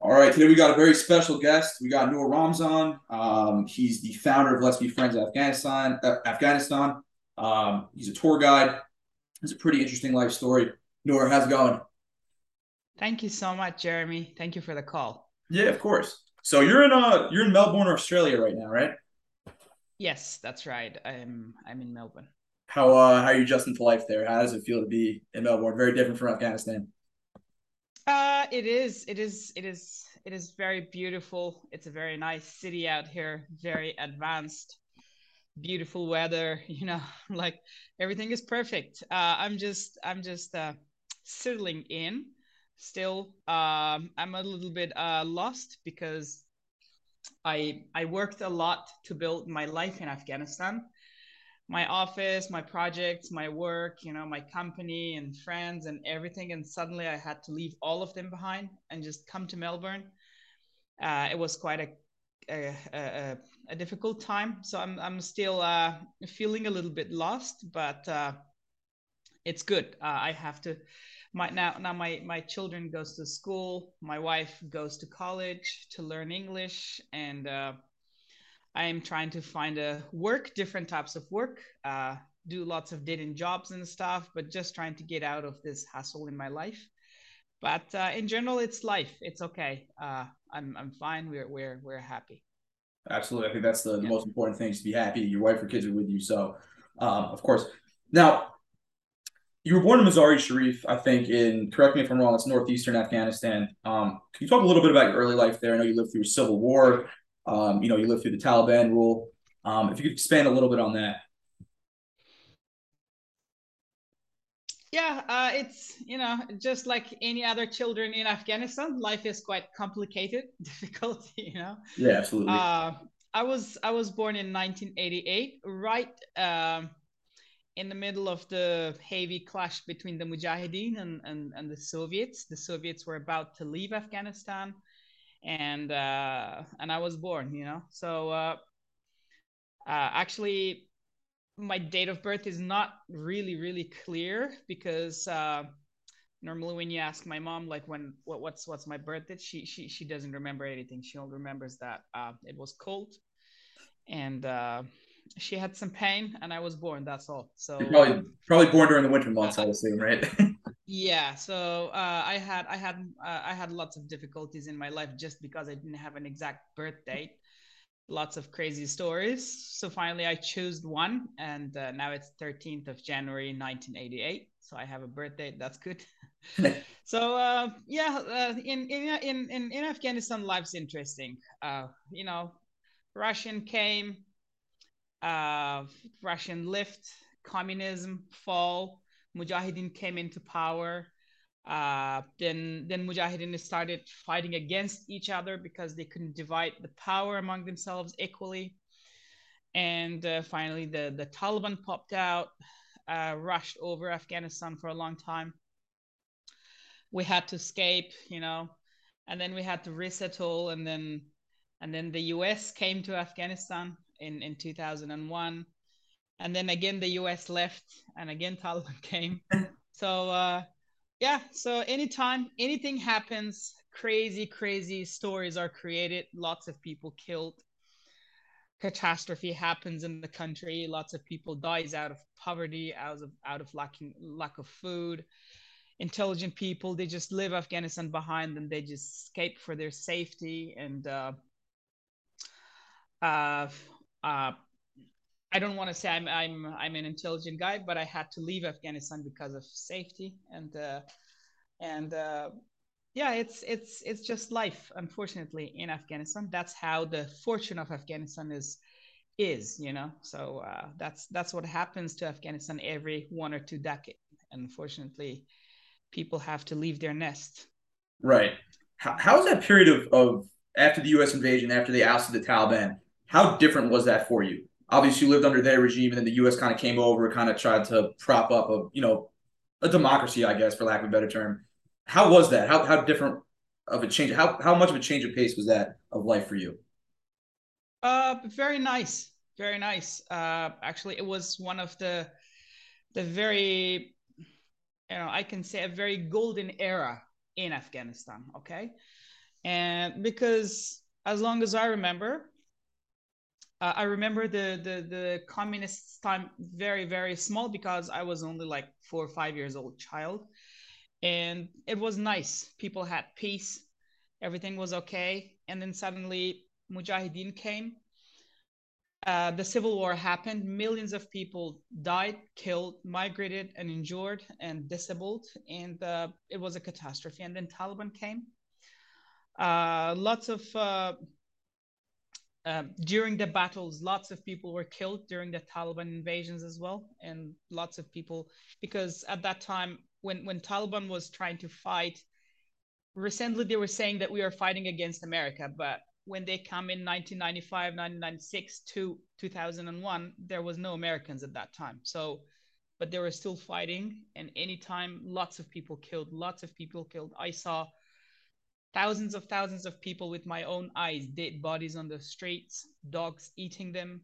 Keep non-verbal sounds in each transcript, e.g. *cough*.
All right, today we got a very special guest. We got Noor Ramzan. Um, he's the founder of Let's Be Friends Afghanistan. Uh, Afghanistan. Um, he's a tour guide. It's a pretty interesting life story. Noor, how's it going? Thank you so much, Jeremy. Thank you for the call. Yeah, of course. So you're in uh you're in Melbourne, Australia right now, right? Yes, that's right. I'm I'm in Melbourne. How uh how are you adjusting to life there? How does it feel to be in Melbourne? Very different from Afghanistan. Uh it is it is it is it is very beautiful. It's a very nice city out here, very advanced, beautiful weather, *laughs* you know, like everything is perfect. Uh I'm just I'm just uh settling in still. Um I'm a little bit uh lost because I I worked a lot to build my life in Afghanistan my office, my projects, my work, you know, my company and friends and everything. And suddenly I had to leave all of them behind and just come to Melbourne. Uh, it was quite a, a, a, a, difficult time. So I'm, I'm still uh, feeling a little bit lost, but uh, it's good. Uh, I have to, my, now, now my, my children goes to school. My wife goes to college to learn English and uh, I am trying to find a work, different types of work, uh, do lots of dating jobs and stuff, but just trying to get out of this hassle in my life. But uh, in general, it's life. It's okay. Uh, I'm I'm fine. We're we're we're happy. Absolutely, I think that's the, the most important thing is to be happy. Your wife or kids are with you, so um, of course. Now, you were born in Mazar-e Sharif, I think. In correct me if I'm wrong. It's northeastern Afghanistan. Um, can you talk a little bit about your early life there? I know you lived through a civil war. Um, you know, you lived through the Taliban rule. Um, if you could expand a little bit on that. Yeah, uh, it's you know just like any other children in Afghanistan, life is quite complicated, *laughs* difficult. You know. Yeah, absolutely. Uh, I was I was born in 1988, right um, in the middle of the heavy clash between the Mujahideen and, and, and the Soviets. The Soviets were about to leave Afghanistan and uh, and I was born, you know. So uh, uh, actually, my date of birth is not really really clear because uh, normally when you ask my mom like when what, what's what's my birth date, she she she doesn't remember anything. She only remembers that uh, it was cold, and uh, she had some pain, and I was born. That's all. So probably probably born during the winter months, I assume, right? *laughs* yeah so uh, i had i had uh, i had lots of difficulties in my life just because i didn't have an exact birth date. Lots of crazy stories. So finally i chose one and uh, now it's 13th of january 1988 so i have a birth date. That's good. *laughs* So uh, yeah uh, in, in in in afghanistan life's interesting. Uh, you know russian came russian lift communism fall Mujahideen came into power. Uh, then then Mujahideen started fighting against each other because they couldn't divide the power among themselves equally. And uh, finally, the, the Taliban popped out, uh, rushed over Afghanistan for a long time. We had to escape, you know, and then we had to resettle, and then and then the U.S. came to Afghanistan in in 2001 and then again the us left and again taliban *laughs* came. *laughs* So uh, yeah so anytime anything happens crazy crazy stories are created. Lots of people killed. Catastrophe happens in the country. Lots of people dies out of poverty out of out of lacking lack of food. Intelligent people they just leave afghanistan behind and they just escape for their safety and uh, uh, uh, I don't want to say I'm I'm I'm an intelligent guy, but I had to leave Afghanistan because of safety and uh, and uh, yeah, it's it's it's just life. Unfortunately, in Afghanistan, that's how the fortune of Afghanistan is is. You know, so uh, that's that's what happens to Afghanistan every one or two decades. Unfortunately, people have to leave their nest. Right. How, was that period of, of after the U.S. invasion, after they ousted the Taliban? How different was that for you? Obviously you lived under their regime and then the US kind of came over, kind of tried to prop up a, you know, a democracy, I guess, for lack of a better term. How was that? How, how different of a change? How, how much of a change of pace was that of life for you? Uh, very nice. Very nice. Uh, actually, it was one of the, the very, you know, I can say a very golden era in Afghanistan. Okay. and because as long as I remember, uh, I remember the the the communist time very very small because I was only like four or five years old child, and it was nice. People had peace, everything was okay, and then suddenly Mujahideen came. Uh, the civil war happened. Millions of people died, killed, migrated, and injured and disabled, and uh, it was a catastrophe. And then Taliban came. Uh, lots of uh, during the battles, lots of people were killed during the Taliban invasions as well, and lots of people because at that time, when when Taliban was trying to fight, recently they were saying that we are fighting against America, but when they come in 1995, 1996 to 2001, there was no Americans at that time. So, but they were still fighting, and anytime, lots of people killed, lots of people killed. I saw thousands of thousands of people with my own eyes, dead bodies on the streets, dogs eating them.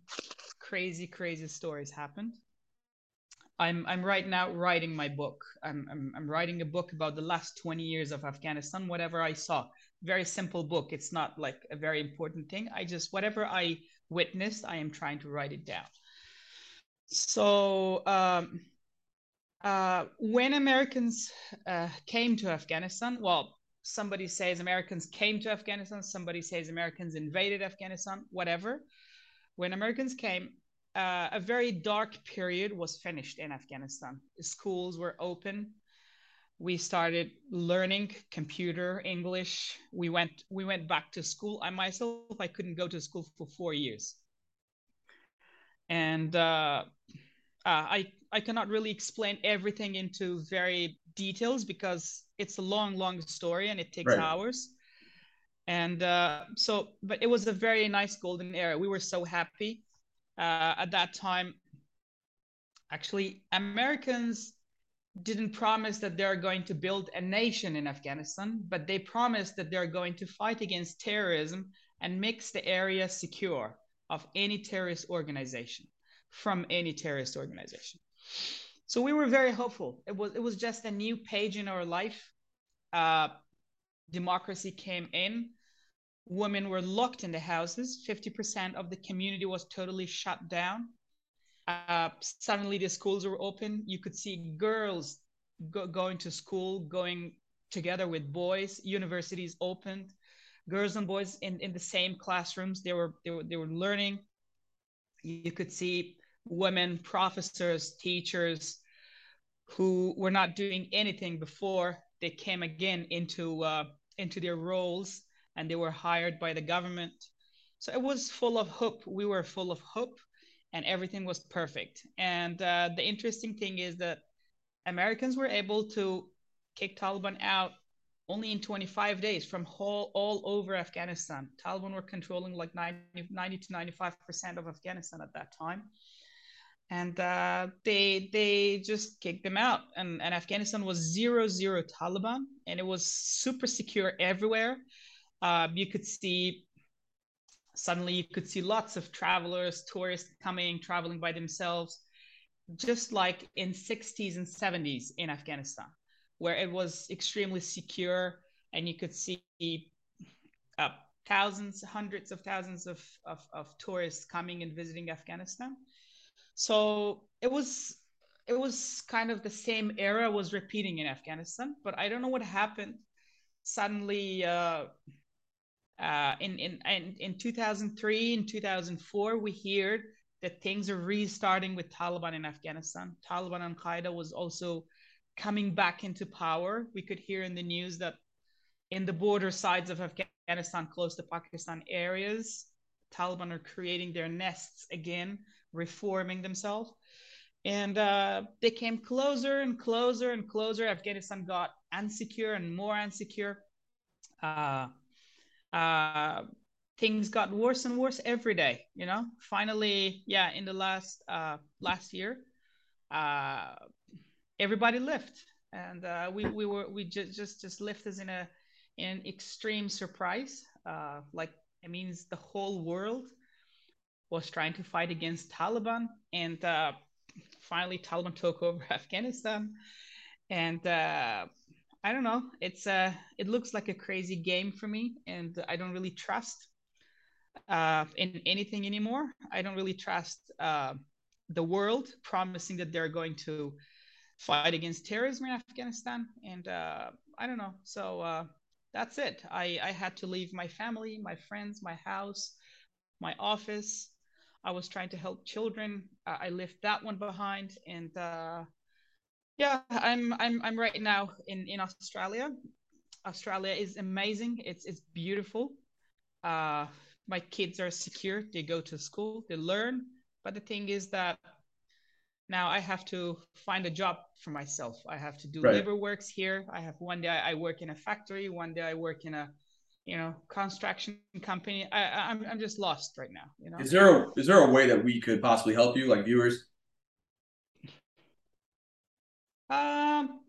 Crazy, crazy stories happened. I'm, I'm right now writing my book. I'm, I'm, I'm writing a book about the last 20 years of Afghanistan, whatever I saw. Very simple book. It's not like a very important thing. I just, whatever I witnessed, I am trying to write it down. So, um, uh, when Americans uh, came to Afghanistan, well, somebody says Americans came to Afghanistan, somebody says Americans invaded Afghanistan, whatever. When Americans came, uh, a very dark period was finished in Afghanistan. Schools were open. We started learning computer, English. We went we went back to school. I myself I couldn't go to school for four years, and uh, uh, I I cannot really explain everything into very details because it's a long, long story and it takes right. hours. And uh, so, but it was a very nice golden era. We were so happy uh, at that time. Actually, Americans didn't promise that they're going to build a nation in Afghanistan, but they promised that they're going to fight against terrorism and makes the area secure of any terrorist organization from any terrorist organization. So we were very hopeful. It was it was just a new page in our life. Uh, democracy came in. Women were locked in the houses. Fifty percent of the community was totally shut down. Uh, suddenly the schools were open. You could see girls go- going to school, going together with boys. Universities opened. Girls and boys in, in the same classrooms. They were they were they were learning. You could see women professors, teachers who were not doing anything before they came again into uh, into their roles and they were hired by the government. So it was full of hope. We were full of hope, and everything was perfect. And uh, the interesting thing is that Americans were able to kick Taliban out only in 25 days from all, all over Afghanistan. Taliban were controlling like 90, 90 to 95% of Afghanistan at that time and uh, they they just kicked them out. And, and afghanistan was zero zero taliban and it was super secure everywhere. Uh, you could see suddenly you could see lots of travelers tourists coming traveling by themselves just like in 60s and 70s in afghanistan where it was extremely secure and you could see uh, thousands hundreds of thousands of, of, of tourists coming and visiting afghanistan so it was it was kind of the same era was repeating in Afghanistan, but I don't know what happened. Suddenly, uh, uh, in, in in in 2003 and 2004, we heard that things are restarting with Taliban in Afghanistan. Taliban and Qaeda was also coming back into power. We could hear in the news that in the border sides of Afghanistan, close to Pakistan areas, Taliban are creating their nests again reforming themselves. And uh, they came closer and closer and closer. Afghanistan got unsecure and more unsecure. Uh, uh, things got worse and worse every day. You know, finally, yeah, in the last uh, last year, uh, everybody left, and uh, we we were we just just just left us in a in an extreme surprise. Like it means the whole world was trying to fight against Taliban, and uh, finally Taliban *laughs* took over Afghanistan. And uh, I don't know. It's uh, it looks like a crazy game for me, and I don't really trust uh, in anything anymore. I don't really trust uh, the world promising that they're going to fight against terrorism in Afghanistan, and uh, I don't know. So uh, that's it. I I had to leave my family, my friends, my house, my office. I was trying to help children. I left that one behind, and uh, yeah, I'm I'm I'm right now in in Australia. Australia is amazing. It's it's beautiful. Uh, my kids are secure. They go to school. They learn. But the thing is that now I have to find a job for myself. I have to do right. labor works here. I have one day I work in a factory. One day I work in a you know construction company I, I'm, I'm just lost right now you know is there a is there a way that we could possibly help you like viewers um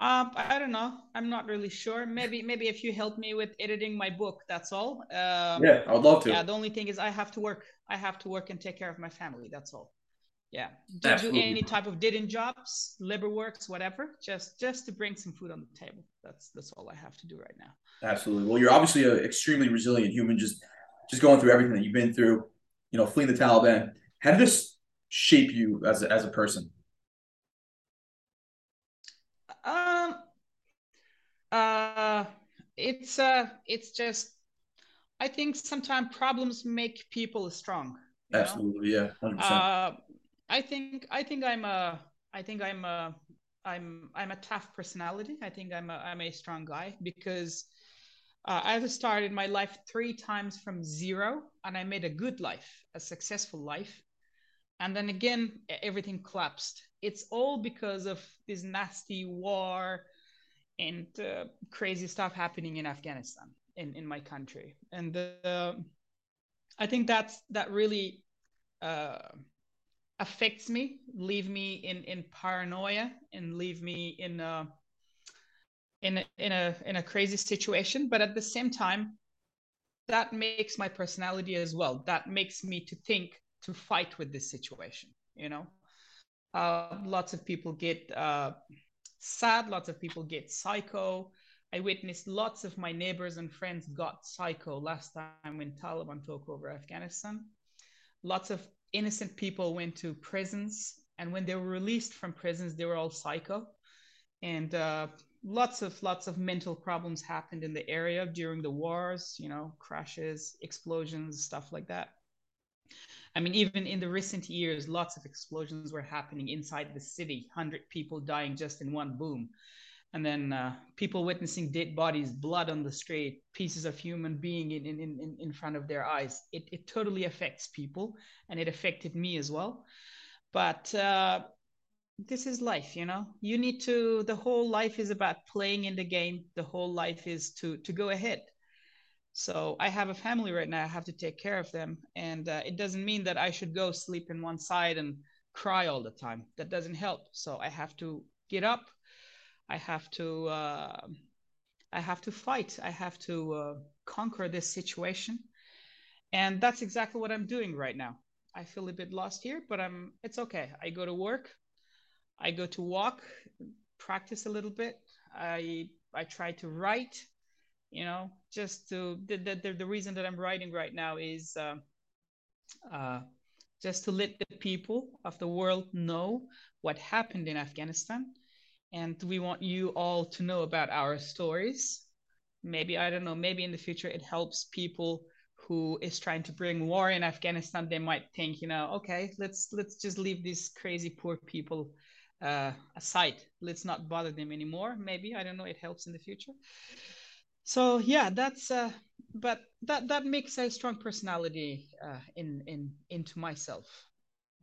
um, I don't know. I'm not really sure. Maybe, maybe if you help me with editing my book, that's all. Um, yeah, I would love to. Yeah, the only thing is I have to work. I have to work and take care of my family. That's all. Yeah. Do, do any type of didn't jobs, labor works, whatever, just just to bring some food on the table. That's that's all I have to do right now. Absolutely. Well, you're obviously an extremely resilient human. Just just going through everything that you've been through. You know, fleeing the Taliban. How did this shape you as a, as a person? Um. Uh. It's uh. It's just. I think sometimes problems make people strong. Absolutely, know? yeah, 100%. Uh, I think I think I'm a I think I'm a I'm I'm a tough personality. I think I'm a I'm a strong guy because uh, I've started my life three times from zero, and I made a good life, a successful life, and then again everything collapsed. It's all because of this nasty war and uh, crazy stuff happening in Afghanistan, in in my country, and uh, I think that's that really. Affects me, leave me in in paranoia, and leave me in a in a, in a in a crazy situation. But at the same time, that makes my personality as well. That makes me to think to fight with this situation. You know, uh, lots of people get uh, sad. Lots of people get psycho. I witnessed lots of my neighbors and friends got psycho last time when Taliban took over Afghanistan. Lots of innocent people went to prisons, and when they were released from prisons, they were all psycho, and uh, lots of lots of mental problems happened in the area during the wars. You know, crashes, explosions, stuff like that. I mean, even in the recent years, lots of explosions were happening inside the city. Hundred people dying just in one boom and then uh, people witnessing dead bodies, blood on the street, pieces of human being in, in, in, in front of their eyes. It, it totally affects people, and it affected me as well. But uh, this is life, you know. You need to. The whole life is about playing in the game. The whole life is to to go ahead. So I have a family right now. I have to take care of them, and uh, it doesn't mean that I should go sleep in one side and cry all the time. That doesn't help. So I have to get up I have to uh, I have to fight. I have to uh, conquer this situation, and that's exactly what I'm doing right now. I feel a bit lost here, but I'm. It's okay. I go to work. I go to walk, practice a little bit. I I try to write. You know, just to the the, the reason that I'm writing right now is. Uh, uh, just to let the people of the world know what happened in Afghanistan and we want you all to know about our stories. Maybe i don't know maybe in the future it helps people who is trying to bring war in afghanistan. They might think you know okay let's let's just leave these crazy poor people uh, aside. Let's not bother them anymore. Maybe i don't know it helps in the future. So yeah that's uh but that that makes a strong personality uh, in in into myself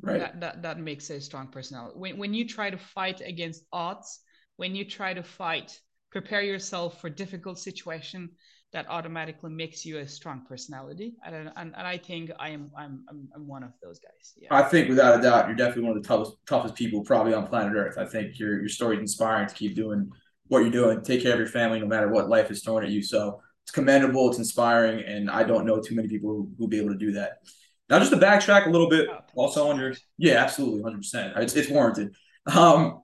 Right. That, that that makes a strong personality. When when you try to fight against odds, when you try to fight, prepare yourself for difficult situation, that automatically makes you a strong personality. And, and, and I think I am I'm, I'm, I'm one of those guys. Yeah. I think without a doubt, you're definitely one of the toughest toughest people probably on planet Earth. I think your your story is inspiring to keep doing what you're doing. Take care of your family no matter what life is throwing at you. So it's commendable. It's inspiring, and I don't know too many people who will be able to do that. Now, just to backtrack a little bit, oh, also on your yeah, absolutely, hundred percent. It's it's warranted. Um,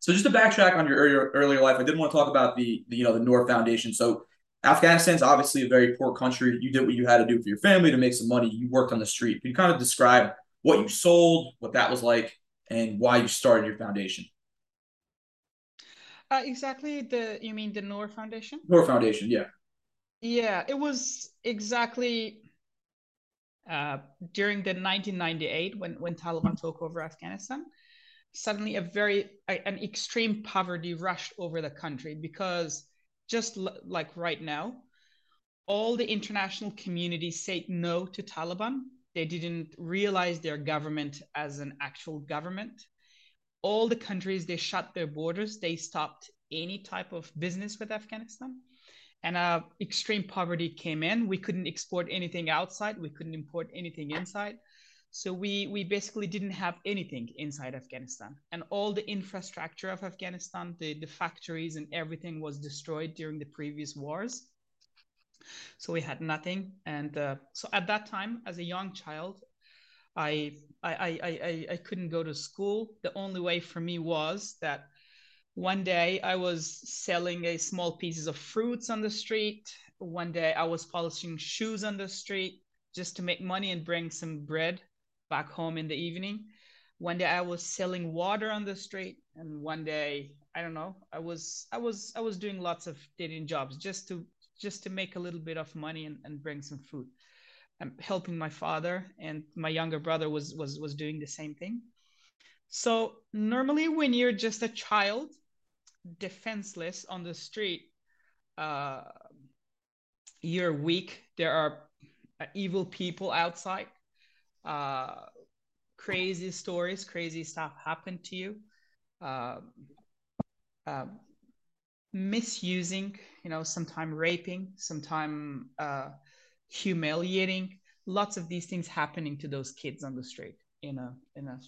So just to backtrack on your earlier earlier life, I did want to talk about the, the you know the Noor Foundation. So Afghanistan's obviously a very poor country. You did what you had to do for your family to make some money. You worked on the street. Can you kind of describe what you sold, what that was like, and why you started your foundation? Uh, exactly. The you mean the Noor Foundation? Noor Foundation, yeah. Yeah, it was exactly uh, during the 1998 when when Taliban took over Afghanistan. Suddenly, a very an extreme poverty rushed over the country because just l- like right now, all the international community said no to Taliban. They didn't realize their government as an actual government. All the countries they shut their borders. They stopped any type of business with Afghanistan and uh, extreme poverty came in. We couldn't export anything outside. We couldn't import anything inside. So we we basically didn't have anything inside Afghanistan, and all the infrastructure of Afghanistan, the the factories and everything was destroyed during the previous wars. So we had nothing, and uh, so at that time, as a young child, I I, I I I couldn't go to school. The only way for me was that one day I was selling a small pieces of fruits on the street. One day I was polishing shoes on the street just to make money and bring some bread back home in the evening. One day I was selling water on the street, and one day I don't know I was I was I was doing lots of dating jobs just to just to make a little bit of money and, and bring some food. I'm helping my father, and my younger brother was was was doing the same thing. So normally when you're just a child defenseless on the street, uh, you're weak. There are uh, evil people outside. Uh, crazy stories, crazy stuff happen to you. Uh, uh, misusing, you know, sometime raping, sometime uh, humiliating. Lots of these things happening to those kids on the street in a in a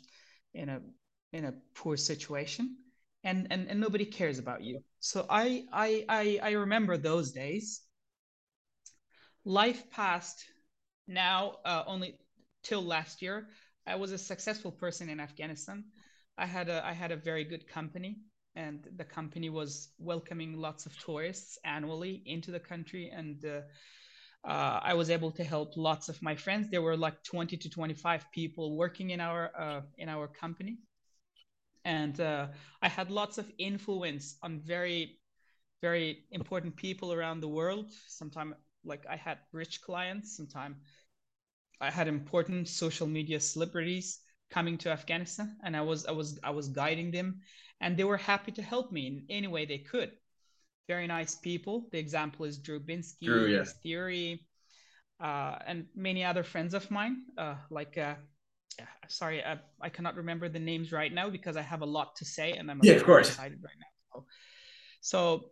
in a in a poor situation and and, and nobody cares about you. So I, I i i remember those days. Life passed now uh, only till last year. I was a successful person in afghanistan. I had a i had a very good company and the company was welcoming lots of tourists annually into the country and uh, uh, I was able to help lots of my friends. There were like 20 to 25 people working in our uh, in our company, and uh, I had lots of influence on very, very important people around the world. Sometimes, like I had rich clients. Sometimes I had important social media celebrities coming to Afghanistan, and I was I was I was guiding them, and they were happy to help me in any way they could. Very nice people. The example is Drew Binsky, Drew, yeah. Theory, uh, and many other friends of mine, uh, like uh, sorry, I, I, cannot remember the names right now because I have a lot to say and I'm yeah, of course. excited right now. So, so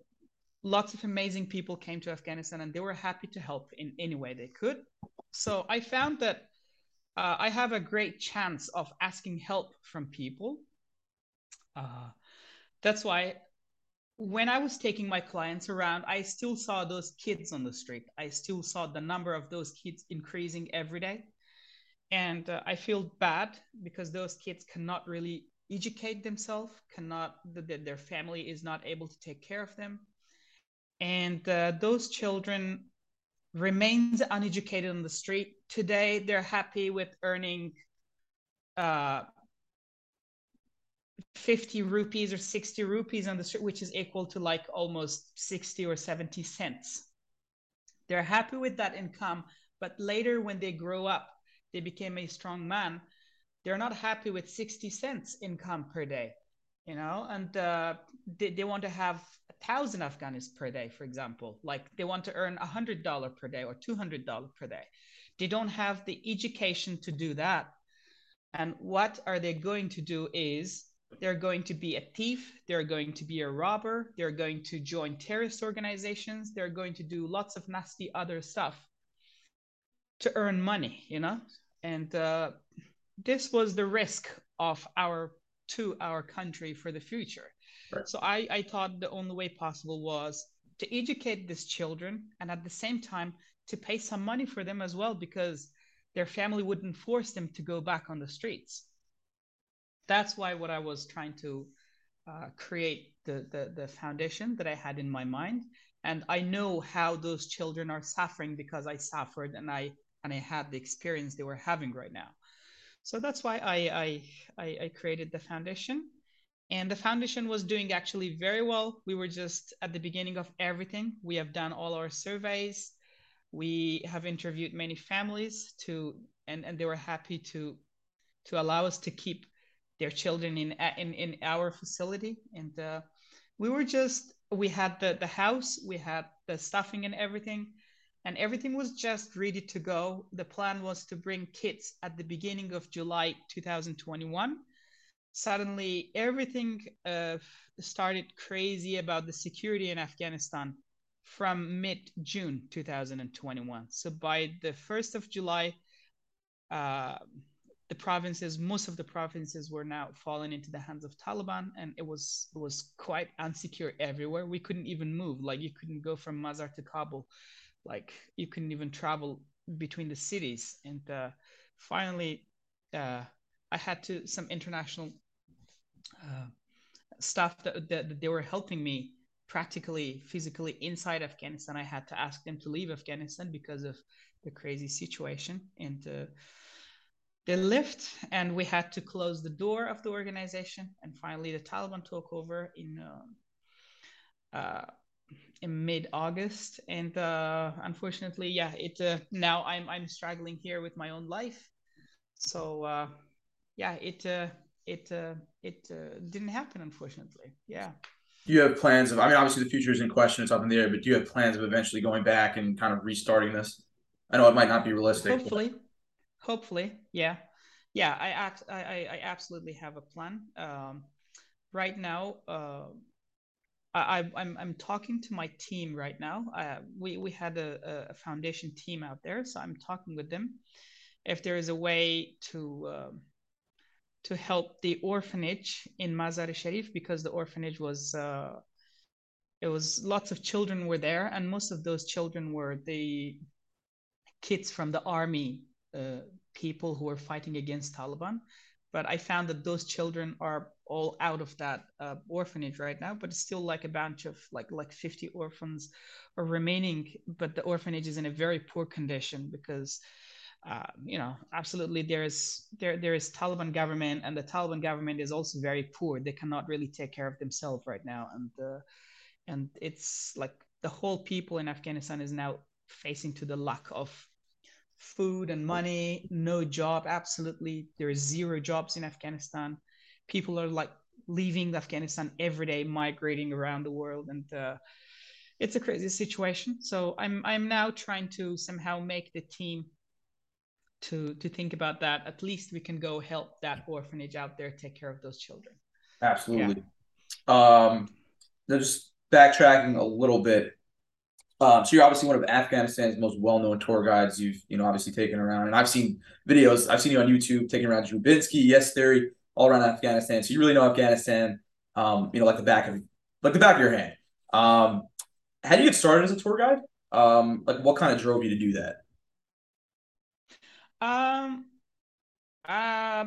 lots of amazing people came to Afghanistan and they were happy to help in any way they could. So I found that uh, I have a great chance of asking help from people. Uh, that's why when I was taking my clients around, I still saw those kids on the street. I still saw the number of those kids increasing every day and uh, i feel bad because those kids cannot really educate themselves cannot that their family is not able to take care of them. And uh, those children remains uneducated on the street. Today they're happy with earning uh, 50 rupees or 60 rupees on the street which is equal to like almost 60 or 70 cents. They're happy with that income but later when they grow up they became a strong man they're not happy with 60 cents income per day you know? And uh, they, they want to have a thousand afghanis per day for example. Like they want to earn a hundred dollar per day or two hundred dollar per day. They don't have the education to do that. And what are they going to do is they're going to be a thief they're going to be a robber they're going to join terrorist organizations they're going to do lots of nasty other stuff to earn money, you know, and uh, this was the risk of our to our country for the future. Right. So I, I thought the only way possible was to educate these children and at the same time to pay some money for them as well because their family wouldn't force them to go back on the streets. That's why what I was trying to uh, create the, the the foundation that I had in my mind, and I know how those children are suffering because I suffered and I and I had the experience they were having right now. So that's why I I, I created the foundation, and the foundation was doing actually very well. We were just at the beginning of everything. We have done all our surveys. We have interviewed many families to and and they were happy to to allow us to keep their children in in in our facility and uh, we were just we had the the house we had the stuffing and everything and everything was just ready to go the plan was to bring kids at the beginning of july 2021 suddenly everything uh, started crazy about the security in afghanistan from mid june 2021 so by the 1st of july uh, the provinces, most of the provinces were now falling into the hands of Taliban, and it was it was quite unsecure everywhere. We couldn't even move. Like you couldn't go from Mazar to Kabul, like you couldn't even travel between the cities. And uh, finally, uh, I had to some international uh, stuff that, that, that they were helping me practically, physically inside Afghanistan. I had to ask them to leave Afghanistan because of the crazy situation and uh, they left and we had to close the door of the organization and finally the taliban took over in uh, uh, in mid-august. And uh, unfortunately yeah it uh, now i'm i'm struggling here with my own life. So uh, yeah it uh, it it didn't happen unfortunately. Yeah. Do you have plans of i mean obviously the future is in question it's up in the air but do you have plans of eventually going back and kind of restarting this? I know it might not be realistic hopefully but hopefully. Yeah. Yeah i i i absolutely have a plan. Um, right now I, I'm I'm talking to my team right now. Uh, we we had a, a foundation team out there, so I'm talking with them if there is a way to uh, to help the orphanage in Mazar Sharif because the orphanage was uh, it was lots of children were there, and most of those children were the kids from the army uh, people who were fighting against Taliban. But I found that those children are all out of that uh, orphanage right now. But it's still like a bunch of like like 50 orphans are remaining. But the orphanage is in a very poor condition because uh, you know absolutely there is there there is Taliban government and the Taliban government is also very poor. They cannot really take care of themselves right now, and uh, and it's like the whole people in Afghanistan is now facing to the lack of food and money, no job. Absolutely, there is zero jobs in Afghanistan. People are like leaving Afghanistan every day, migrating around the world, and uh, it's a crazy situation. So I'm I'm now trying to somehow make the team to to think about that. At least we can go help that orphanage out there, take care of those children. Absolutely. Yeah. Um, just backtracking a little bit um, so you're obviously one of Afghanistan's most well-known tour guides. You've, you know, obviously taken around, and I've seen videos. I've seen you on YouTube taking around Drew Binsky, Yes Theory, all around Afghanistan. So you really know Afghanistan, um, you know, like the back of like the back of your hand. Um, how did you get started as a tour guide? Um, like what kind of drove you to do that? Um, uh,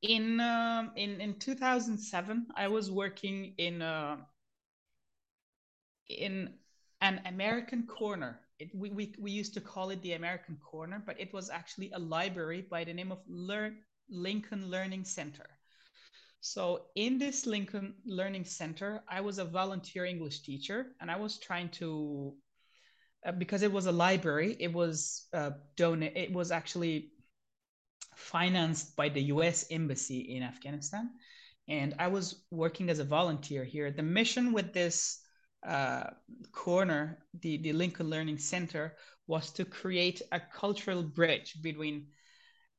in um, in in 2007, I was working in uh, in an American corner. It, we, we, we used to call it the American corner, but it was actually a library by the name of Learn, Lincoln Learning Center. So in this Lincoln Learning Center, I was a volunteer English teacher, and I was trying to, uh, because it was a library, it was uh, donate. It was actually financed by the U.S. Embassy in Afghanistan, and I was working as a volunteer here. The mission with this uh, corner, the, the Lincoln Learning Center, was to create a cultural bridge between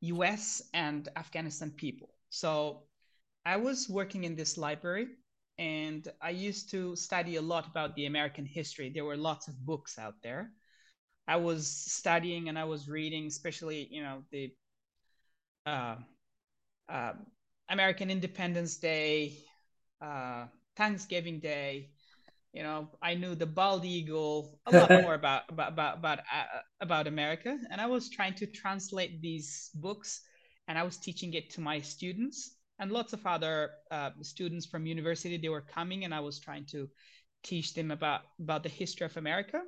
US and Afghanistan people. So I was working in this library and I used to study a lot about the American history. There were lots of books out there. I was studying and I was reading, especially, you know, the uh, uh, American Independence Day, uh, Thanksgiving Day, you know i knew the bald eagle a lot *laughs* more about about about about, uh, about america. And i was trying to translate these books and i was teaching it to my students. And lots of other uh, students from university they were coming and i was trying to teach them about about the history of america.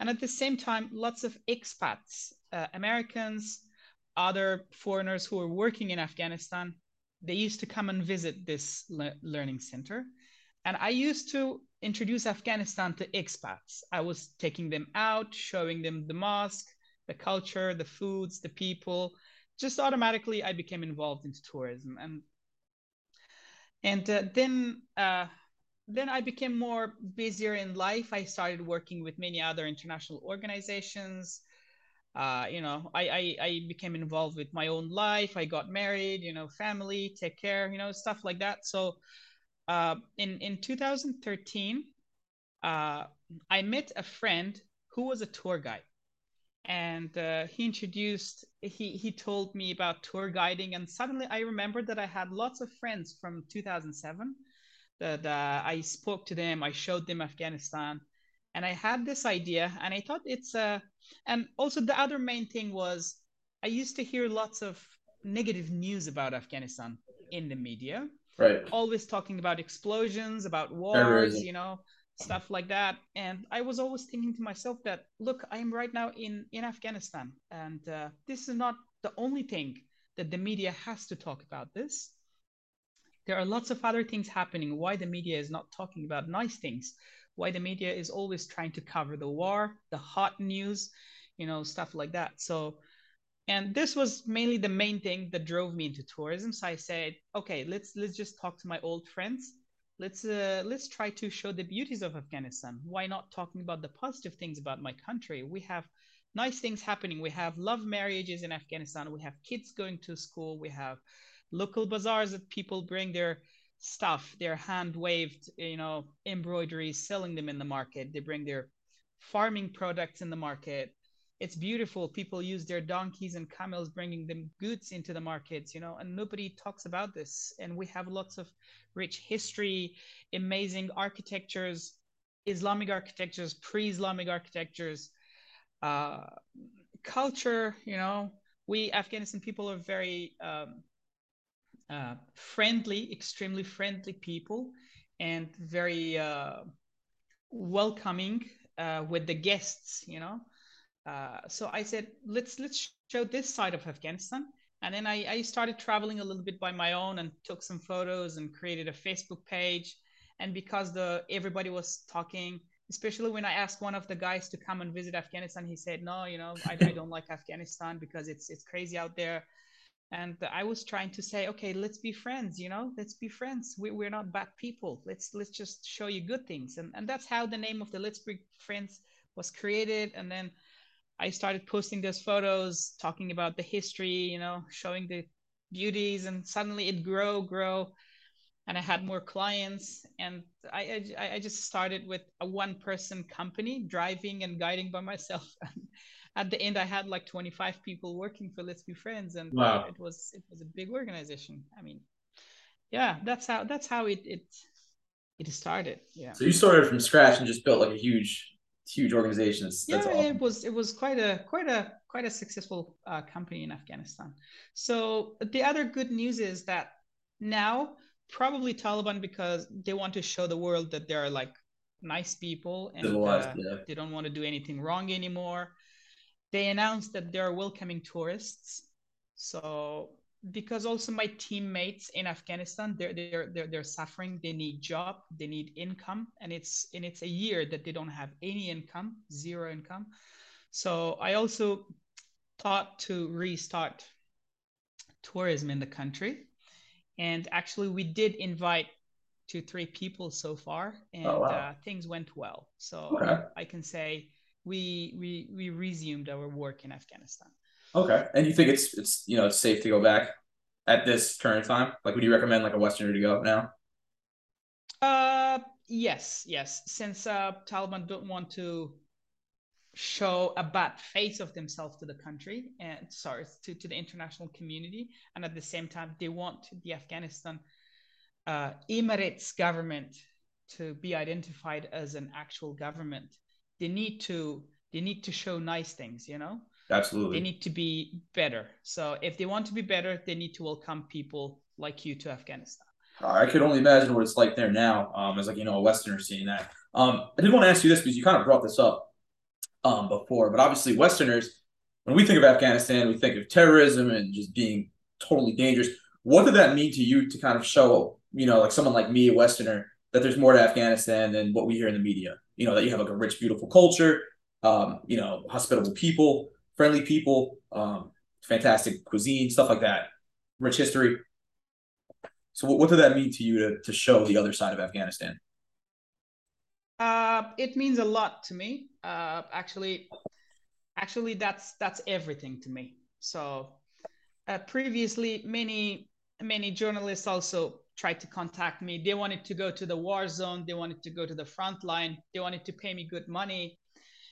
And at the same time lots of expats uh, americans other foreigners who were working in afghanistan they used to come and visit this le- learning center and i used to introduce afghanistan to expats i was taking them out showing them the mosque the culture the foods the people just automatically i became involved into tourism and and uh, then uh, then I became more busier in life. I started working with many other international organizations. Uh, you know, I, I, I became involved with my own life. I got married. You know, family, take care. You know, stuff like that. So, uh, in in 2013, uh, I met a friend who was a tour guide, and uh, he introduced. He he told me about tour guiding, and suddenly I remembered that I had lots of friends from 2007 that uh, I spoke to them, I showed them Afghanistan, and I had this idea, and I thought it's a. Uh, and also the other main thing was I used to hear lots of negative news about Afghanistan in the media, right? Always talking about explosions, about wars, you know, stuff like that. And I was always thinking to myself that look, I am right now in in Afghanistan, and uh, this is not the only thing that the media has to talk about this. There are lots of other things happening. Why the media is not talking about nice things. Why the media is always trying to cover the war the hot news you know stuff like that. So and this was mainly the main thing that drove me into tourism. So i said okay let's let's just talk to my old friends. Let's uh, let's try to show the beauties of afghanistan. Why not talking about the positive things about my country? We have nice things happening. We have love marriages in afghanistan. We have kids going to school. We have local bazaars that people bring their stuff, their hand waved, you know, embroideries, selling them in the market. They bring their farming products in the market. It's beautiful. People use their donkeys and camels, bringing them goods into the markets, you know, and nobody talks about this. And we have lots of rich history, amazing architectures, Islamic architectures, pre Islamic architectures, uh, culture, you know. We Afghanistan people are very um, uh, friendly, extremely friendly people, and very uh, welcoming uh, with the guests. You know, uh, so I said, let's let's show this side of Afghanistan. And then I, I started traveling a little bit by my own and took some photos and created a Facebook page. And because the everybody was talking, especially when I asked one of the guys to come and visit Afghanistan, he said, "No, you know, I, I don't like Afghanistan because it's it's crazy out there." and i was trying to say okay let's be friends you know let's be friends we, we're not bad people let's let's just show you good things and and that's how the name of the let's be friends was created and then i started posting those photos talking about the history you know showing the beauties and suddenly it grow grow and i had more clients. And i i, I just started with a one person company driving and guiding by myself. *laughs* At the end i had like 25 people working for let's be friends and wow. it was it was a big organization. I mean yeah that's how that's how it it it started. Yeah. So you started from scratch and just built like a huge huge organization that's, yeah awesome. it was it was quite a quite a quite a successful uh, company in afghanistan so the other good news is that now probably taliban because they want to show the world that they're like nice people and uh, yeah. they don't want to do anything wrong anymore they announced that they're welcoming tourists. So because also my teammates in Afghanistan, they're they're they're, they're suffering. They need job, they need income, and it's and it's a year that they don't have any income, zero income. So I also thought to restart tourism in the country, and actually we did invite two three people so far, and oh, wow. uh, things went well. So okay. I can say we we we resumed our work in Afghanistan. Okay, and you think it's it's you know it's safe to go back at this current time? Like, would you recommend like a Westerner to go now? Uh, yes, yes. Since uh, Taliban don't want to show a bad face of themselves to the country and sorry to, to the international community and at the same time they want the afghanistan uh, emirates government to be identified as an actual government they need to they need to show nice things you know absolutely they need to be better so if they want to be better they need to welcome people like you to Afghanistan. I could only imagine what it's like there now, um, as like you know a Westerner seeing that. Um, I did want to ask you this because you kind of brought this up um, before, but obviously Westerners, when we think of Afghanistan, we think of terrorism and just being totally dangerous. What did that mean to you to kind of show, you know, like someone like me, a Westerner, that there's more to Afghanistan than what we hear in the media? You know, that you have like a rich, beautiful culture, um, you know, hospitable people, friendly people, um, fantastic cuisine, stuff like that, rich history. So, what, what did that mean to you to, to show the other side of Afghanistan? Uh, it means a lot to me. Uh, actually, actually, that's that's everything to me. So, uh, previously, many many journalists also tried to contact me. They wanted to go to the war zone. They wanted to go to the front line. They wanted to pay me good money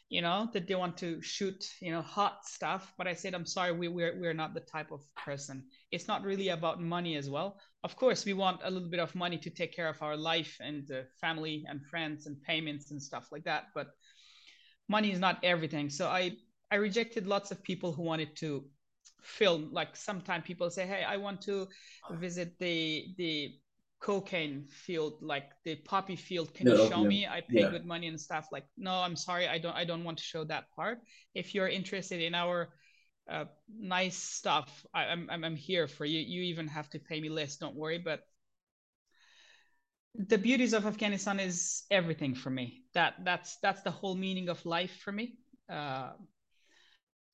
you know that they want to shoot you know hot stuff but i said i'm sorry we, we're, we're not the type of person. It's not really about money as well. Of course we want a little bit of money to take care of our life and uh, family and friends and payments and stuff like that but money is not everything. So i i rejected lots of people who wanted to film. Like sometimes people say hey i want to visit the the cocaine field like the poppy field can no, you show me? I pay yeah. good money and stuff. Like no i'm sorry i don't i don't want to show that part. If you're interested in our uh, nice stuff I, I'm, I'm here for you. You even have to pay me less don't worry. But the beauties of afghanistan is everything for me. That that's that's the whole meaning of life for me. Uh,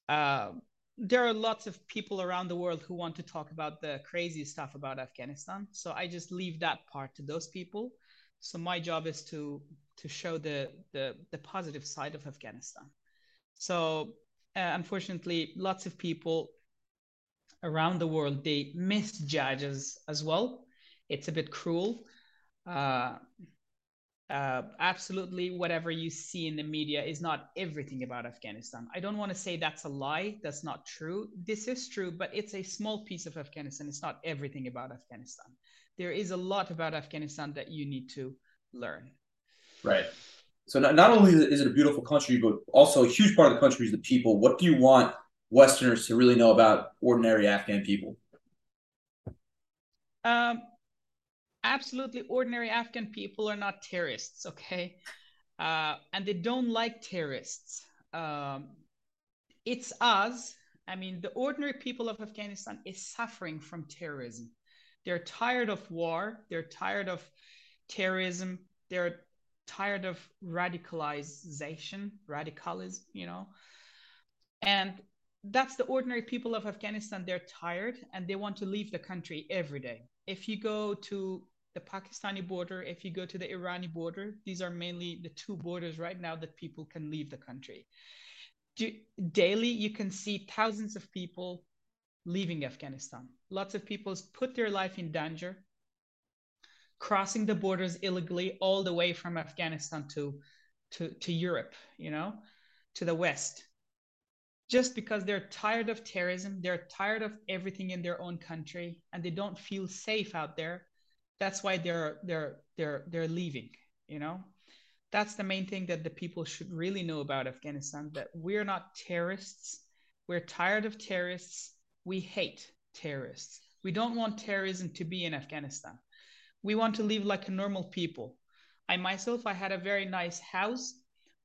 uh, there are lots of people around the world who want to talk about the crazy stuff about Afghanistan. So I just leave that part to those people. So my job is to to show the the, the positive side of Afghanistan. So uh, unfortunately, lots of people around the world they misjudge us as well. It's a bit cruel. Uh, uh, absolutely whatever you see in the media is not everything about Afghanistan. I don't want to say that's a lie. That's not true. This is true, but it's a small piece of Afghanistan. It's not everything about Afghanistan. There is a lot about Afghanistan that you need to learn. Right. So not, not only is it a beautiful country, but also a huge part of the country is the people. What do you want Westerners to really know about ordinary Afghan people? Um, absolutely ordinary Afghan people are not terrorists, okay? Uh, and they don't like terrorists. Um, it's us. I mean, the ordinary people of Afghanistan is suffering from terrorism. They're tired of war. They're tired of terrorism. They're tired of radicalization, radicalism, you know. And that's the ordinary people of Afghanistan. They're tired and they want to leave the country every day. If you go to the Pakistani border, if you go to the Irani border, these are mainly the two borders right now that people can leave the country. daily, you can see thousands of people leaving Afghanistan. Lots of people put their life in danger, crossing the borders illegally all the way from Afghanistan to, to, to Europe, you know, to the West. Just because they're tired of terrorism, they're tired of everything in their own country, and they don't feel safe out there that's why they're they're they're they're leaving you know? That's the main thing that the people should really know about afghanistan that we're not terrorists. We're tired of terrorists. We hate terrorists. We don't want terrorism to be in afghanistan. We want to live like a normal people. I myself i had a very nice house.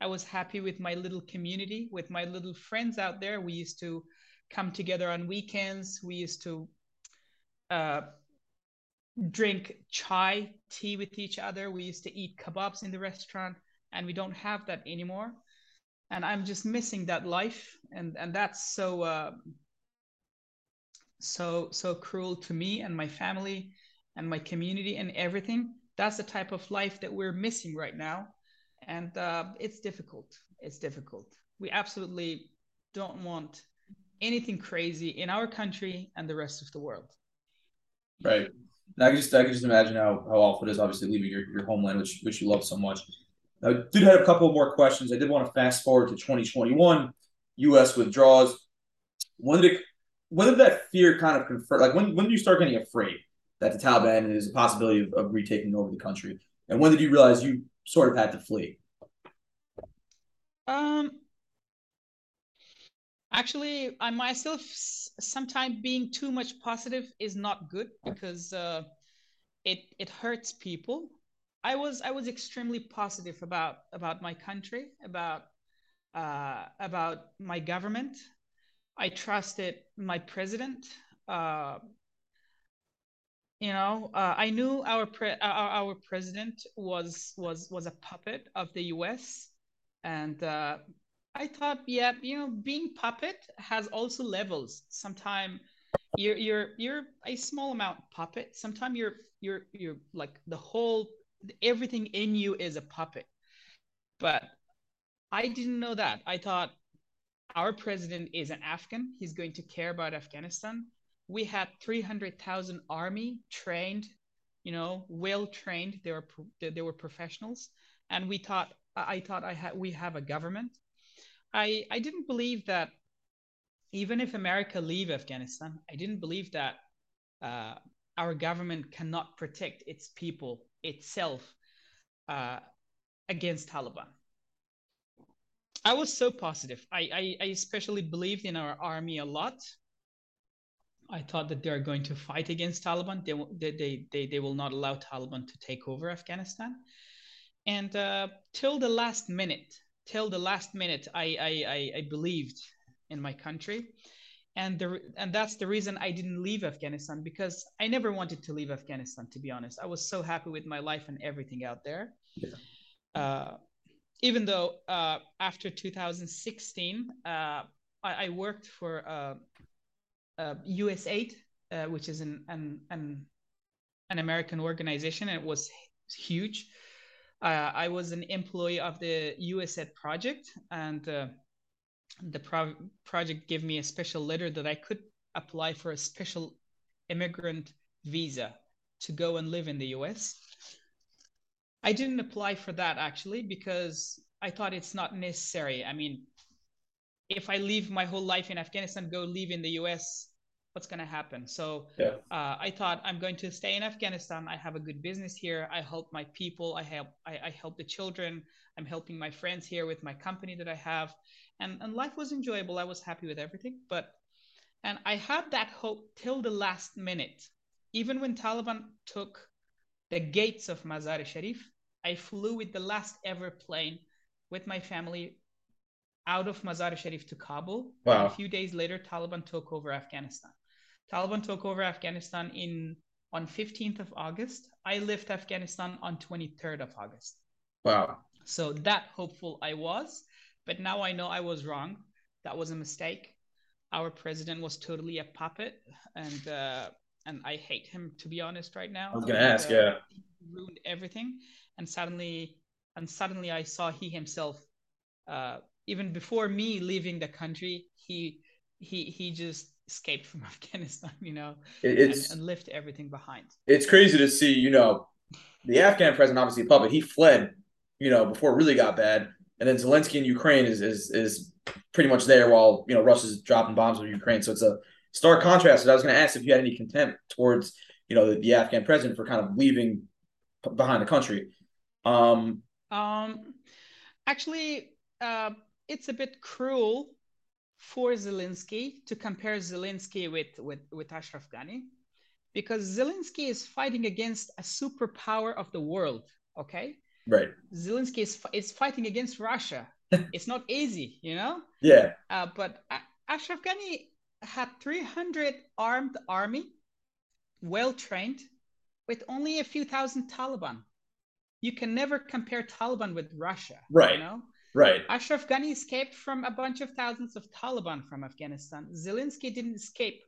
I was happy with my little community with my little friends out there. We used to come together on weekends. We used to uh, drink chai tea with each other. We used to eat kebabs in the restaurant, and we don't have that anymore. And I'm just missing that life, and and that's so uh, so so cruel to me and my family and my community and everything. That's the type of life that we're missing right now, and uh, it's difficult. It's difficult. We absolutely don't want anything crazy in our country and the rest of the world. Right. I can just I can just imagine how, how awful it is, obviously leaving your, your homeland, which which you love so much. I did have a couple more questions. I did want to fast forward to 2021, U.S. withdraws. When did it, when did that fear kind of convert? Like when when did you start getting afraid that the Taliban is a possibility of, of retaking over the country? And when did you realize you sort of had to flee? Um, Actually, I myself sometimes being too much positive is not good because uh, it it hurts people. I was I was extremely positive about about my country, about uh, about my government. I trusted my president. Uh, you know, uh, I knew our, pre- our our president was was was a puppet of the U.S. and uh, I thought, yeah, you know, being puppet has also levels. Sometimes you're you're you're a small amount puppet. Sometimes you're you're you're like the whole everything in you is a puppet. But I didn't know that. I thought our president is an Afghan. He's going to care about Afghanistan. We had 300,000 army trained, you know, well trained. They were they were professionals, and we thought I thought I had we have a government I, I didn't believe that even if America leave Afghanistan, I didn't believe that uh, our government cannot protect its people itself uh, against Taliban. I was so positive. I, I, I, especially believed in our army a lot. I thought that they're going to fight against Taliban. They, they, they, they will not allow Taliban to take over Afghanistan. And uh, till the last minute, till the last minute, I, I, I, believed in my country. And, the, and that's the reason I didn't leave Afghanistan because I never wanted to leave Afghanistan, to be honest. I was so happy with my life and everything out there. Yeah. Uh, even though uh, after 2016, uh, I, I, worked for USAID, uh, uh, which is an, an, an, an American organization, and it was huge uh, I was an employee of the USAID project, and uh, the pro- project gave me a special letter that I could apply for a special immigrant visa to go and live in the US. I didn't apply for that actually because I thought it's not necessary. I mean, if I leave my whole life in Afghanistan, go live in the US, what's going to happen. So yeah. uh, I thought I'm going to stay in Afghanistan. I have a good business here. I help my people. I help I, I, help the children. I'm helping my friends here with my company that I have, and and life was enjoyable. I was happy with everything. But and I had that hope till the last minute. Even when Taliban took the gates of Mazar-e Sharif, I flew with the last ever plane with my family out of Mazar-e Sharif to Kabul. Wow. And a few days later, Taliban took over Afghanistan. Taliban took over Afghanistan in on 15th of August. I left Afghanistan on 23rd of August. Wow. So that hopeful I was, but now I know I was wrong. That was a mistake. Our president was totally a puppet, and uh, and I hate him to be honest right now. I was gonna and, ask, uh, yeah. ruined everything, and suddenly, and suddenly I saw he himself. Uh, even before me leaving the country, he he he just escaped from *laughs* Afghanistan, you know, it's, and, and left everything behind. It's crazy to see, you know, the Afghan president, obviously a puppet, he fled, you know, before it really got bad. And then Zelensky in Ukraine is is is pretty much there while, you know, Russia's dropping bombs on Ukraine. So it's a stark contrast. And I was going to ask if you had any contempt towards, you know, the, the Afghan president for kind of leaving behind the country. Um, um, actually, uh, it's a bit cruel for Zelensky to compare Zelensky with, with, with Ashraf Ghani because Zelensky is fighting against a superpower of the world. Okay. Right. Zelensky is, is fighting against Russia. *laughs* it's not easy, you know? Yeah. Uh, but Ashraf Ghani had 300 armed army, well trained, with only a few thousand Taliban. You can never compare Taliban with Russia. Right. You know? Right. Ashraf Ghani escaped from a bunch of thousands of Taliban from Afghanistan. Zelensky didn't escape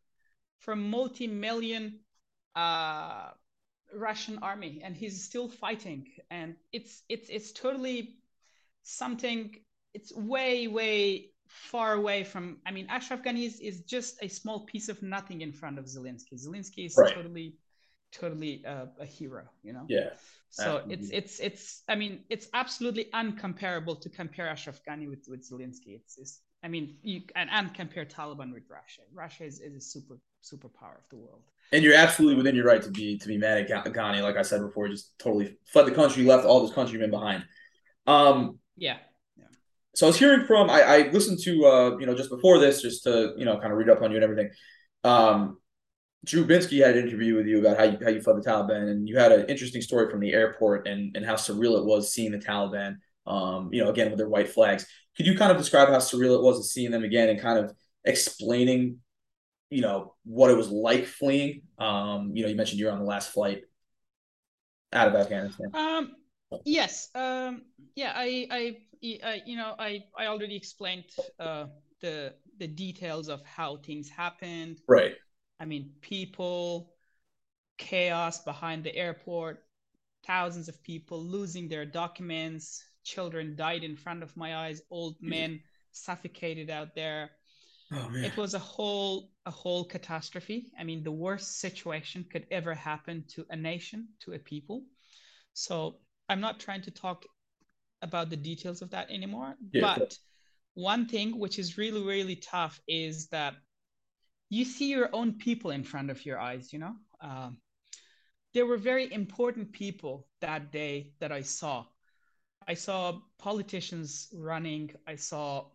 from multi-million uh, Russian army, and he's still fighting. And it's it's it's totally something. It's way way far away from. I mean, Ashraf Ghani is, is just a small piece of nothing in front of Zelensky. Zelensky is right. totally totally uh, a hero. You know. Yeah. So it's it's it's I mean it's absolutely uncomparable to compare Ashraf Ghani with with Zelensky. It's, it's I mean you and, and compare Taliban with Russia. Russia is, is a super superpower of the world. And you're absolutely within your right to be to be mad at Ghani, like I said before, just totally fled the country, left all his countrymen behind. Um, yeah. yeah. so I was hearing from I, I listened to uh, you know just before this just to you know kind of read up on you and everything. Um, Drew Binsky had an interview with you about how you how you fought the Taliban, and you had an interesting story from the airport and and how surreal it was seeing the Taliban. Um, you know, again with their white flags. Could you kind of describe how surreal it was seeing them again and kind of explaining, you know, what it was like fleeing? Um, you know, you mentioned you're on the last flight out of Afghanistan. Um, yes. Um, yeah. I, I, I, you know, I, I already explained uh, the the details of how things happened. Right. I mean, people, chaos behind the airport, thousands of people losing their documents, children died in front of my eyes, old men suffocated out there. Oh. It was a whole a whole catastrophe. I mean, the worst situation could ever happen to a nation, to a people. So I'm not trying to talk about the details of that anymore. Yeah, but one thing which is really, really tough is that you see your own people in front of your eyes, you know? Um, there were very important people that day that I saw. I saw politicians running, I saw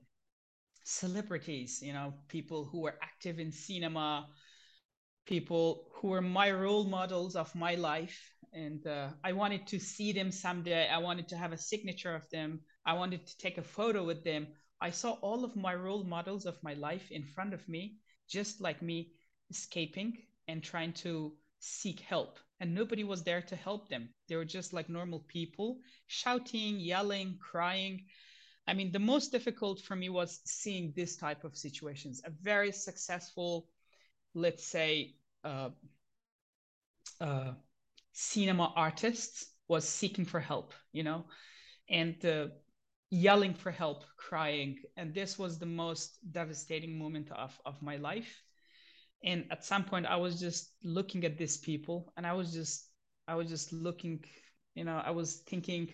celebrities, you know, people who were active in cinema, people who were my role models of my life. And uh, I wanted to see them someday. I wanted to have a signature of them. I wanted to take a photo with them. I saw all of my role models of my life in front of me, just like me escaping and trying to seek help. And nobody was there to help them. They were just like normal people, shouting, yelling, crying. I mean, the most difficult for me was seeing this type of situations. A very successful, let's say, uh, uh, cinema artist was seeking for help, you know, and uh, yelling for help, crying. And this was the most devastating moment of, of my life. And at some point, I was just looking at these people and I was just, I was just looking, you know, I was thinking,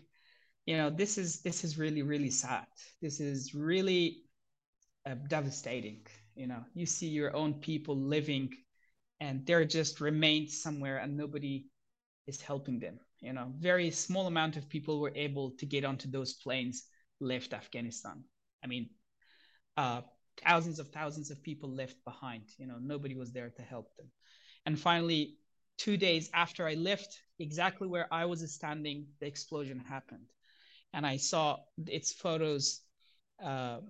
you know this is this is really really sad this is really uh, devastating you know you see your own people living and they're just remained somewhere and nobody is helping them you know very small amount of people were able to get onto those planes left afghanistan. I mean uh, thousands of thousands of people left behind you know nobody was there to help them. And finally two days after i left exactly where i was standing the explosion happened. And I saw its photos uh,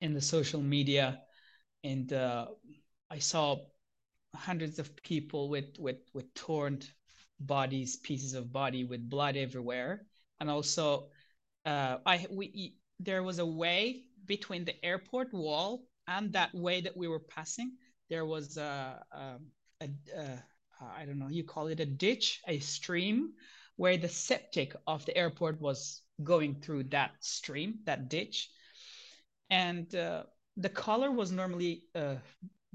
in the social media, and uh, I saw hundreds of people with with with torn bodies, pieces of body with blood everywhere, and also uh, I we there was a way between the airport wall and that way that we were passing. There was a, a, a, a I don't know, you call it a ditch, a stream where the septic of the airport was going through that stream, that ditch. And uh, the color was normally uh,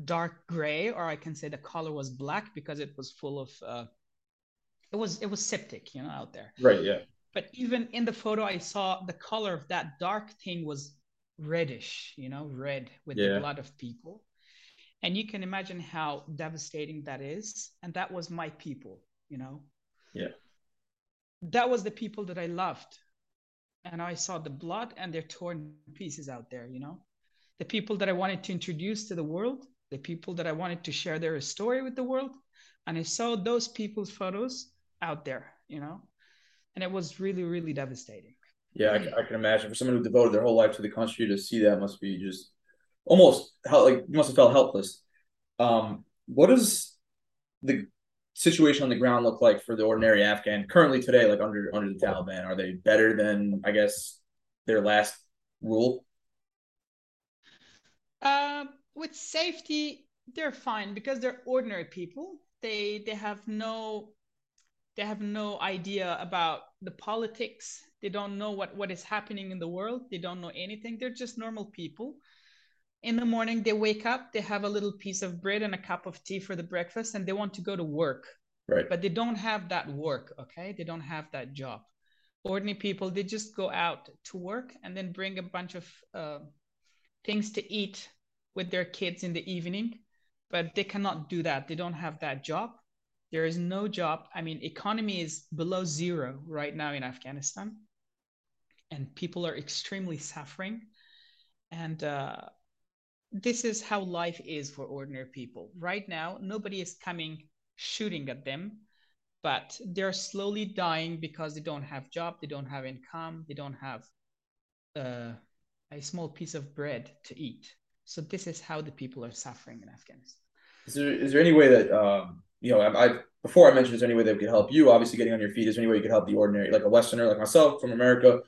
dark gray, or I can say the color was black because it was full of, uh, it was it was septic, you know, out there. Right. Yeah. But even in the photo, I saw the color of that dark thing was reddish, you know, red with yeah. the blood of people. And you can imagine how devastating that is. And that was my people, you know. Yeah that was the people that I loved. And I saw the blood and their torn pieces out there, you know? The people that I wanted to introduce to the world, the people that I wanted to share their story with the world. And I saw those people's photos out there, you know? And it was really, really devastating. Yeah, I, I can imagine for someone who devoted their whole life to the country to see that must be just almost how like you must have felt helpless. Um, what is the situation on the ground look like for the ordinary Afghan currently today, like under under the Taliban? Are they better than I guess their last rule? Uh, with safety, they're fine because they're ordinary people. They they have no they have no idea about the politics. They don't know what what is happening in the world. They don't know anything. They're just normal people. In the morning they wake up they have a little piece of bread and a cup of tea for the breakfast and they want to go to work. Right. But they don't have that work okay? They don't have that job. Ordinary people they just go out to work and then bring a bunch of uh, things to eat with their kids in the evening. But they cannot do that. They don't have that job there is no job i mean economy is below zero right now in afghanistan and people are extremely suffering. And uh, this is how life is for ordinary people. Right now, nobody is coming shooting at them, but they're slowly dying because they don't have job, they don't have income, they don't have uh, a small piece of bread to eat. So this is how the people are suffering in Afghanistan. Is there is there any way that um, you know I, I before I mentioned is there any way that could help you? Obviously, getting on your feet is there any way you could help the ordinary like a Westerner like myself from America?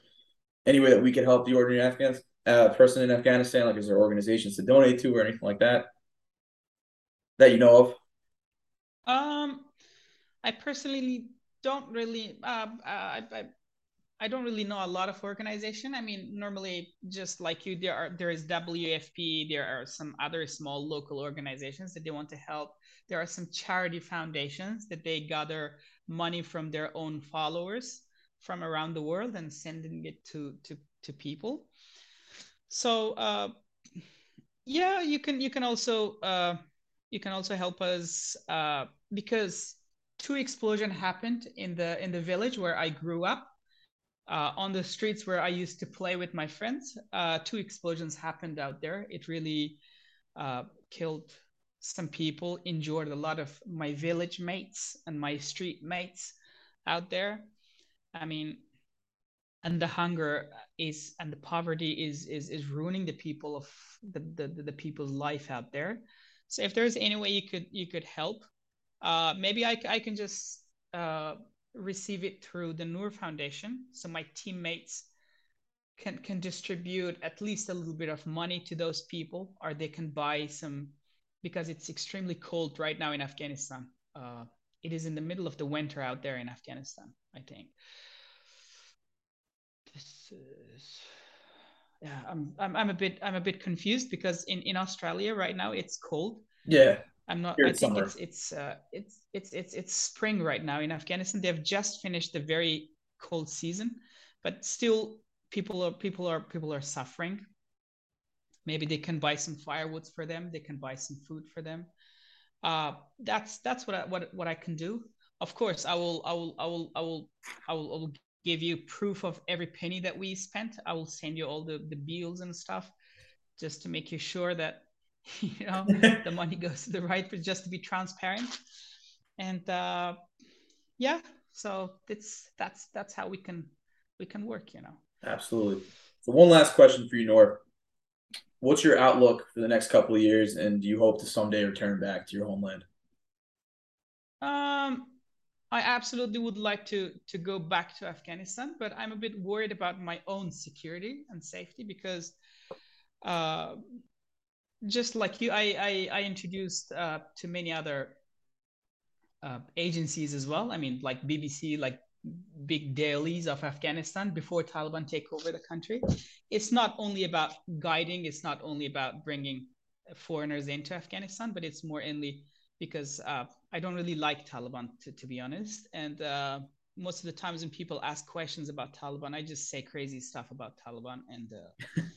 Any way that we could help the ordinary Afghan uh, person in Afghanistan? Like, is there organizations to donate to or anything like that that you know of? Um, I personally don't really. Uh, I, I I don't really know a lot of organization. I mean, normally, just like you, there are there is WFP. There are some other small local organizations that they want to help. There are some charity foundations that they gather money from their own followers from around the world and sending it to to to people. So uh, yeah, you can you can also uh, you can also help us uh, because two explosion happened in the in the village where I grew up uh, on the streets where I used to play with my friends, uh, two explosions happened out there. It really uh, killed some people, injured a lot of my village mates and my street mates out there. I mean, and the hunger is and the poverty is is is ruining the people of the the, the people's life out there. So if there's any way you could you could help, uh, maybe I I can just uh, receive it through the Noor Foundation. So my teammates can can distribute at least a little bit of money to those people, or they can buy some because it's extremely cold right now in Afghanistan. Uh, it is in the middle of the winter out there in Afghanistan, I think. This is yeah, I'm, I'm I'm a bit I'm a bit confused because in in Australia right now it's cold. Yeah. I'm not. Here I think it's it's, uh, it's it's it's it's spring right now in Afghanistan. They've just finished the very cold season, but still people are people are people are suffering. Maybe they can buy some firewoods for them. They can buy some food for them. Uh, that's that's what I, what what I can do. Of course, I will I will I will I will I will, I will give you proof of every penny that we spent. I will send you all the the bills and stuff, just to make you sure that *laughs* you know *laughs* the money goes to the right but just to be transparent and uh yeah so it's that's that's how we can we can work you know absolutely so one last question for you Noor what's your outlook for the next couple of years and do you hope to someday return back to your homeland um I absolutely would like to to go back to Afghanistan, but I'm a bit worried about my own security and safety because uh, just like you, I I, I introduced uh, to many other uh, agencies as well. I mean, like BBC, like big dailies of Afghanistan before Taliban take over the country. It's not only about guiding. It's not only about bringing foreigners into Afghanistan, but it's more only because uh, I don't really like Taliban to, to be honest. And uh, most of the times when people ask questions about Taliban, I just say crazy stuff about Taliban and. Uh, *laughs*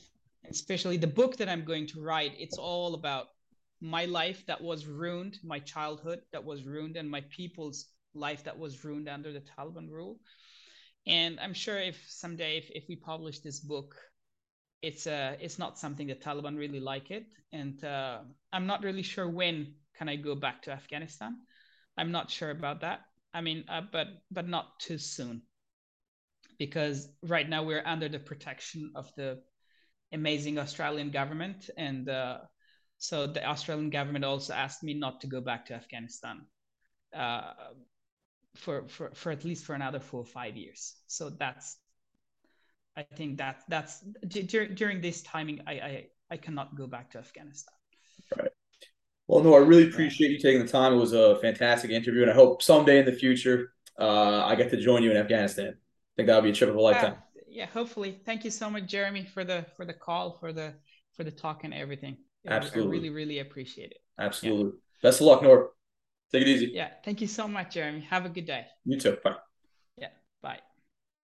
especially the book that I'm going to write, it's all about my life that was ruined, my childhood that was ruined, and my people's life that was ruined under the Taliban rule. And I'm sure if someday if, if we publish this book, it's uh it's not something that Taliban really like it, and uh, I'm not really sure when can I go back to Afghanistan. I'm not sure about that. I mean, uh, but but not too soon, because right now we're under the protection of the amazing Australian government, and uh, so the Australian government also asked me not to go back to Afghanistan uh, for, for for at least for another four or five years. So that's I think that that's d- during this timing I, I I cannot go back to Afghanistan. Right. Well, no, I really appreciate you taking the time. It was a fantastic interview, and I hope someday in the future uh, I get to join you in Afghanistan. I think that would be a trip of a lifetime yeah, hopefully. Thank you so much, Jeremy, for the for the call, for the for the talk and everything. Absolutely. I really, really appreciate it. Absolutely. Yeah. Best of luck, Noor. Take it easy. Yeah. Thank you so much, Jeremy. Have a good day. You too. Bye. Yeah. Bye.